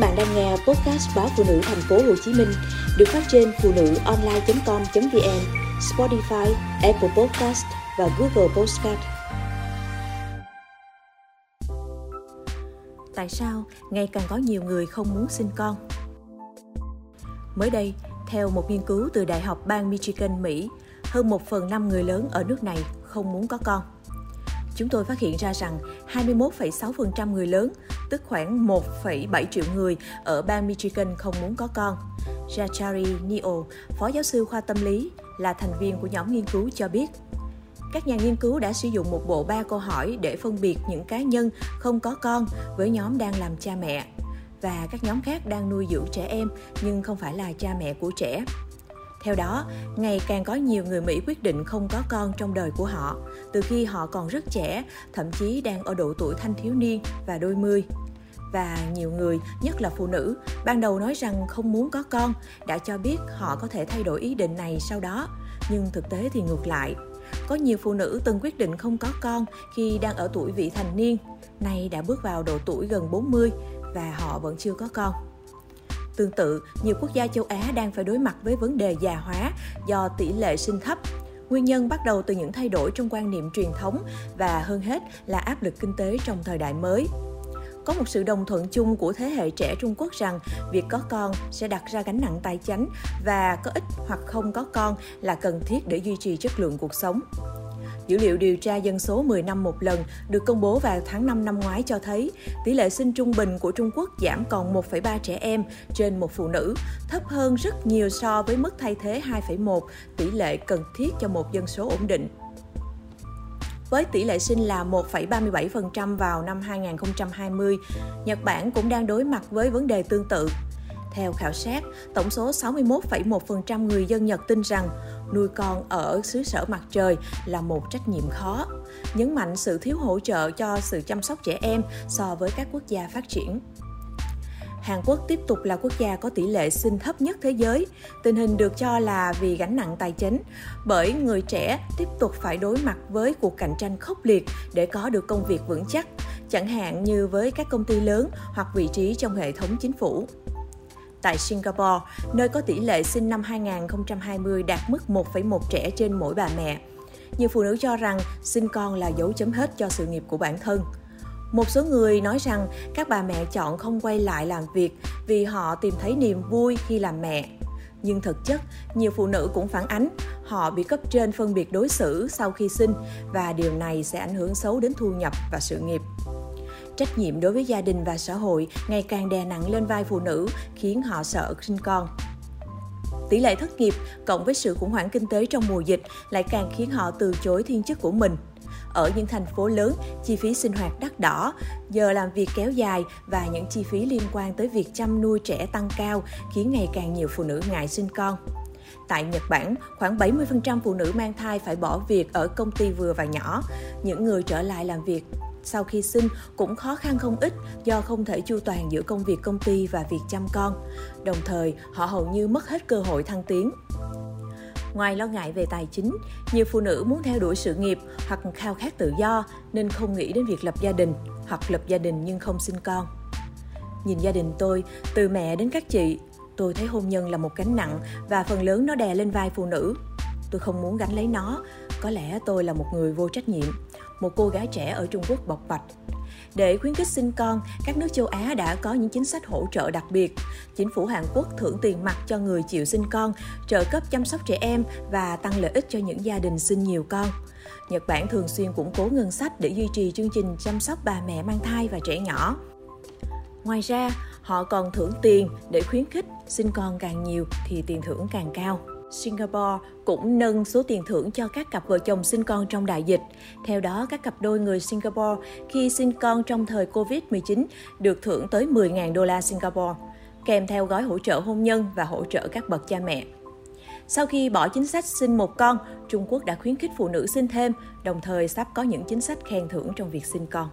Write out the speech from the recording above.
bạn đang nghe podcast báo phụ nữ thành phố Hồ Chí Minh được phát trên phụ nữ online.com.vn, Spotify, Apple Podcast và Google Podcast. Tại sao ngày càng có nhiều người không muốn sinh con? Mới đây, theo một nghiên cứu từ Đại học bang Michigan, Mỹ, hơn một phần năm người lớn ở nước này không muốn có con. Chúng tôi phát hiện ra rằng 21,6% người lớn, tức khoảng 1,7 triệu người ở bang Michigan không muốn có con. Rachari Neo, phó giáo sư khoa tâm lý, là thành viên của nhóm nghiên cứu cho biết. Các nhà nghiên cứu đã sử dụng một bộ ba câu hỏi để phân biệt những cá nhân không có con với nhóm đang làm cha mẹ và các nhóm khác đang nuôi dưỡng trẻ em nhưng không phải là cha mẹ của trẻ. Theo đó, ngày càng có nhiều người Mỹ quyết định không có con trong đời của họ, từ khi họ còn rất trẻ, thậm chí đang ở độ tuổi thanh thiếu niên và đôi mươi. Và nhiều người, nhất là phụ nữ, ban đầu nói rằng không muốn có con, đã cho biết họ có thể thay đổi ý định này sau đó, nhưng thực tế thì ngược lại. Có nhiều phụ nữ từng quyết định không có con khi đang ở tuổi vị thành niên, nay đã bước vào độ tuổi gần 40 và họ vẫn chưa có con. Tương tự, nhiều quốc gia châu Á đang phải đối mặt với vấn đề già hóa do tỷ lệ sinh thấp. Nguyên nhân bắt đầu từ những thay đổi trong quan niệm truyền thống và hơn hết là áp lực kinh tế trong thời đại mới. Có một sự đồng thuận chung của thế hệ trẻ Trung Quốc rằng việc có con sẽ đặt ra gánh nặng tài chính và có ít hoặc không có con là cần thiết để duy trì chất lượng cuộc sống. Dữ liệu điều tra dân số 10 năm một lần được công bố vào tháng 5 năm ngoái cho thấy tỷ lệ sinh trung bình của Trung Quốc giảm còn 1,3 trẻ em trên một phụ nữ, thấp hơn rất nhiều so với mức thay thế 2,1 tỷ lệ cần thiết cho một dân số ổn định với tỷ lệ sinh là 1,37% vào năm 2020. Nhật Bản cũng đang đối mặt với vấn đề tương tự. Theo khảo sát, tổng số 61,1% người dân Nhật tin rằng nuôi con ở xứ sở mặt trời là một trách nhiệm khó, nhấn mạnh sự thiếu hỗ trợ cho sự chăm sóc trẻ em so với các quốc gia phát triển. Hàn Quốc tiếp tục là quốc gia có tỷ lệ sinh thấp nhất thế giới. Tình hình được cho là vì gánh nặng tài chính, bởi người trẻ tiếp tục phải đối mặt với cuộc cạnh tranh khốc liệt để có được công việc vững chắc, chẳng hạn như với các công ty lớn hoặc vị trí trong hệ thống chính phủ tại Singapore, nơi có tỷ lệ sinh năm 2020 đạt mức 1,1 trẻ trên mỗi bà mẹ. Nhiều phụ nữ cho rằng sinh con là dấu chấm hết cho sự nghiệp của bản thân. Một số người nói rằng các bà mẹ chọn không quay lại làm việc vì họ tìm thấy niềm vui khi làm mẹ. Nhưng thực chất, nhiều phụ nữ cũng phản ánh họ bị cấp trên phân biệt đối xử sau khi sinh và điều này sẽ ảnh hưởng xấu đến thu nhập và sự nghiệp. Trách nhiệm đối với gia đình và xã hội ngày càng đè nặng lên vai phụ nữ, khiến họ sợ sinh con. Tỷ lệ thất nghiệp cộng với sự khủng hoảng kinh tế trong mùa dịch lại càng khiến họ từ chối thiên chức của mình. Ở những thành phố lớn, chi phí sinh hoạt đắt đỏ, giờ làm việc kéo dài và những chi phí liên quan tới việc chăm nuôi trẻ tăng cao khiến ngày càng nhiều phụ nữ ngại sinh con. Tại Nhật Bản, khoảng 70% phụ nữ mang thai phải bỏ việc ở công ty vừa và nhỏ. Những người trở lại làm việc sau khi sinh cũng khó khăn không ít do không thể chu toàn giữa công việc công ty và việc chăm con. Đồng thời, họ hầu như mất hết cơ hội thăng tiến. Ngoài lo ngại về tài chính, nhiều phụ nữ muốn theo đuổi sự nghiệp hoặc khao khát tự do nên không nghĩ đến việc lập gia đình hoặc lập gia đình nhưng không sinh con. Nhìn gia đình tôi, từ mẹ đến các chị, tôi thấy hôn nhân là một gánh nặng và phần lớn nó đè lên vai phụ nữ. Tôi không muốn gánh lấy nó, có lẽ tôi là một người vô trách nhiệm một cô gái trẻ ở Trung Quốc bộc bạch. Để khuyến khích sinh con, các nước châu Á đã có những chính sách hỗ trợ đặc biệt. Chính phủ Hàn Quốc thưởng tiền mặt cho người chịu sinh con, trợ cấp chăm sóc trẻ em và tăng lợi ích cho những gia đình sinh nhiều con. Nhật Bản thường xuyên củng cố ngân sách để duy trì chương trình chăm sóc bà mẹ mang thai và trẻ nhỏ. Ngoài ra, họ còn thưởng tiền để khuyến khích sinh con càng nhiều thì tiền thưởng càng cao. Singapore cũng nâng số tiền thưởng cho các cặp vợ chồng sinh con trong đại dịch. Theo đó, các cặp đôi người Singapore khi sinh con trong thời Covid-19 được thưởng tới 10.000 đô la Singapore, kèm theo gói hỗ trợ hôn nhân và hỗ trợ các bậc cha mẹ. Sau khi bỏ chính sách sinh một con, Trung Quốc đã khuyến khích phụ nữ sinh thêm, đồng thời sắp có những chính sách khen thưởng trong việc sinh con.